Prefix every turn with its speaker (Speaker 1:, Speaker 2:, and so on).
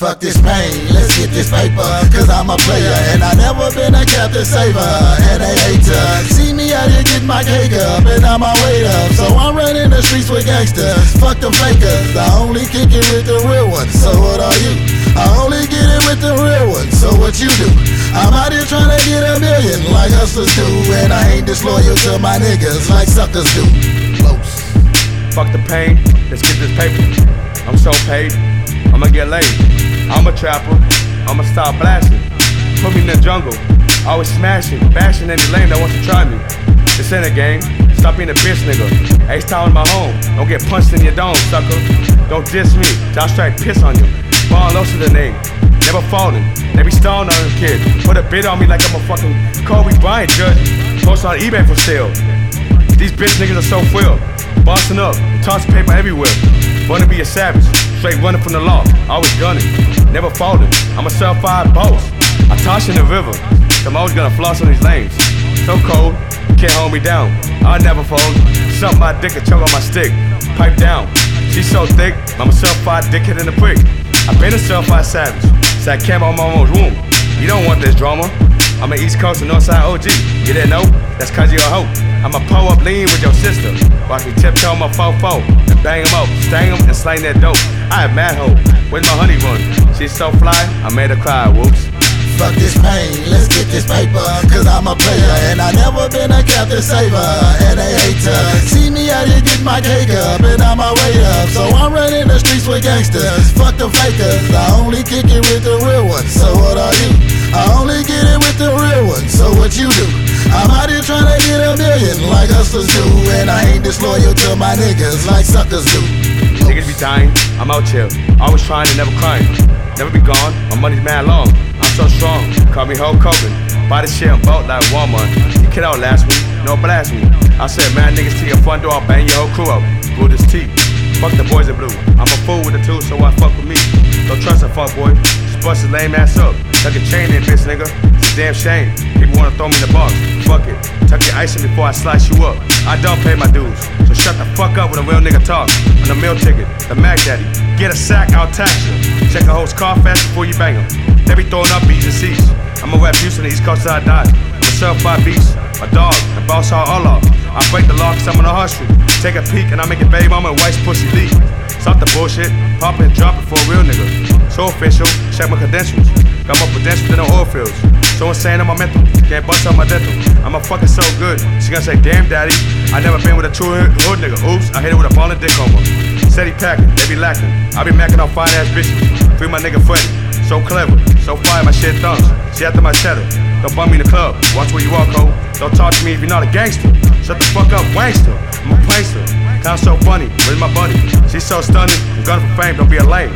Speaker 1: Fuck this pain, let's get this paper. Cause I'm a player and I never been a captain saver. And they hate to see me out here get my cake up and on my way up. So I'm running the streets with gangsters. Fuck them fakers. I only kick it with the real ones. So what are you? I only get it with the real ones. So what you do? I'm out here trying to get a million like hustlers do. And I ain't disloyal to my niggas like suckers do. Close.
Speaker 2: Fuck the pain, let's get this paper. I'm so paid, I'ma get laid. I'm a trapper, I'ma stop blasting. Put me in the jungle, always smashing, bashing any lane that wants to try me. This ain't a game, stop being a bitch nigga. H-Town in my home, don't get punched in your dome, sucker. Don't diss me, I'll straight piss on you. Ball low to the name, never falling. They be stoned on them kid. Put a bid on me like I'm a fucking Kobe Bryant judge. Post on eBay for sale. These bitch niggas are so full. Bossing up, tossing paper everywhere. Wanna be a savage, straight running from the law, always gunning, never falling. I'm a self-fired boss. I toss in the river, I'm always gonna floss on these lanes. So cold, can't hold me down. I never fold. Suck my dick and choke on my stick. Pipe down. She's so thick, I'm a self-fired dickhead in the prick. I been a self-fired savage, so I came out my own womb. You don't want this drama. I'm an East Coast and Northside OG. You didn't know? That's cause you're a hoe. I'ma pull up lean with your sister. Watch me tiptoe my fofo and bang him up, stang him and slang that dope. I have mad hoe. Where's my honey bun? She's so fly, I made her cry. Whoops.
Speaker 1: Fuck this pain, let's get this paper. Cause I'm a player and I never been a captain saver. And they hate to see me out here get my cake up and on my way up. So I'm running the streets with gangsters. Fuck the fakers, I only kick it with the real ones. So what are you? I only get it with the real ones. So what you do? I'm out here trying to get a million like hustlers do. And I ain't disloyal to my niggas like suckers do.
Speaker 2: Niggas be dying, I'm out here. Always trying and never crying. Never be gone, my money's mad long. I'm so strong, call me Hulk Hogan. Buy the shit I'm boat like Walmart. You kid out last week, no blast me. I said, man, niggas to your front door, I'll bang your whole crew up. Blew this teeth. Fuck the boys in blue. I'm a fool with the two, so why fuck with me? Don't trust a fuck boy. Just bust his lame ass up. Tuck a chain in, bitch, nigga. It's a damn shame. People wanna throw me in the box. Fuck it. Tuck your ice in before I slice you up. I don't pay my dues. So shut the fuck up when a real nigga talk. On the meal ticket, the Mac Daddy. Get a sack, I'll tax you. Check a host car fast before you bang him. They be throwing up B's and C's. I'm a rap Houston, the East Coast till I die. Myself five beats, my dog, and boss all all off. I break the law cause I'm on the hustle. Take a peek and I make it baby mama and wife's pussy leak. Stop the bullshit, pop and drop it for a real nigga. So official, check my credentials. Got more credentials than the oil fields. So insane on my mental, can't bust out my dental. I'm a fucking so good. She gonna say, damn daddy, I never been with a true hood nigga. Oops, I hit it with a ball and dick on her. Said he packing, they be lacking. I be macking on fine ass bitches. Free my nigga Freddy. So clever, so fire, my shit thumbs. She after my cheddar. Don't bum me in the club. Watch where you walk, ho. Don't talk to me if you're not a gangster. Shut the fuck up, wankster. I'm a prankster. Kinda so funny, where's my buddy? She's so stunning, I'm gunning for fame, don't be a lame.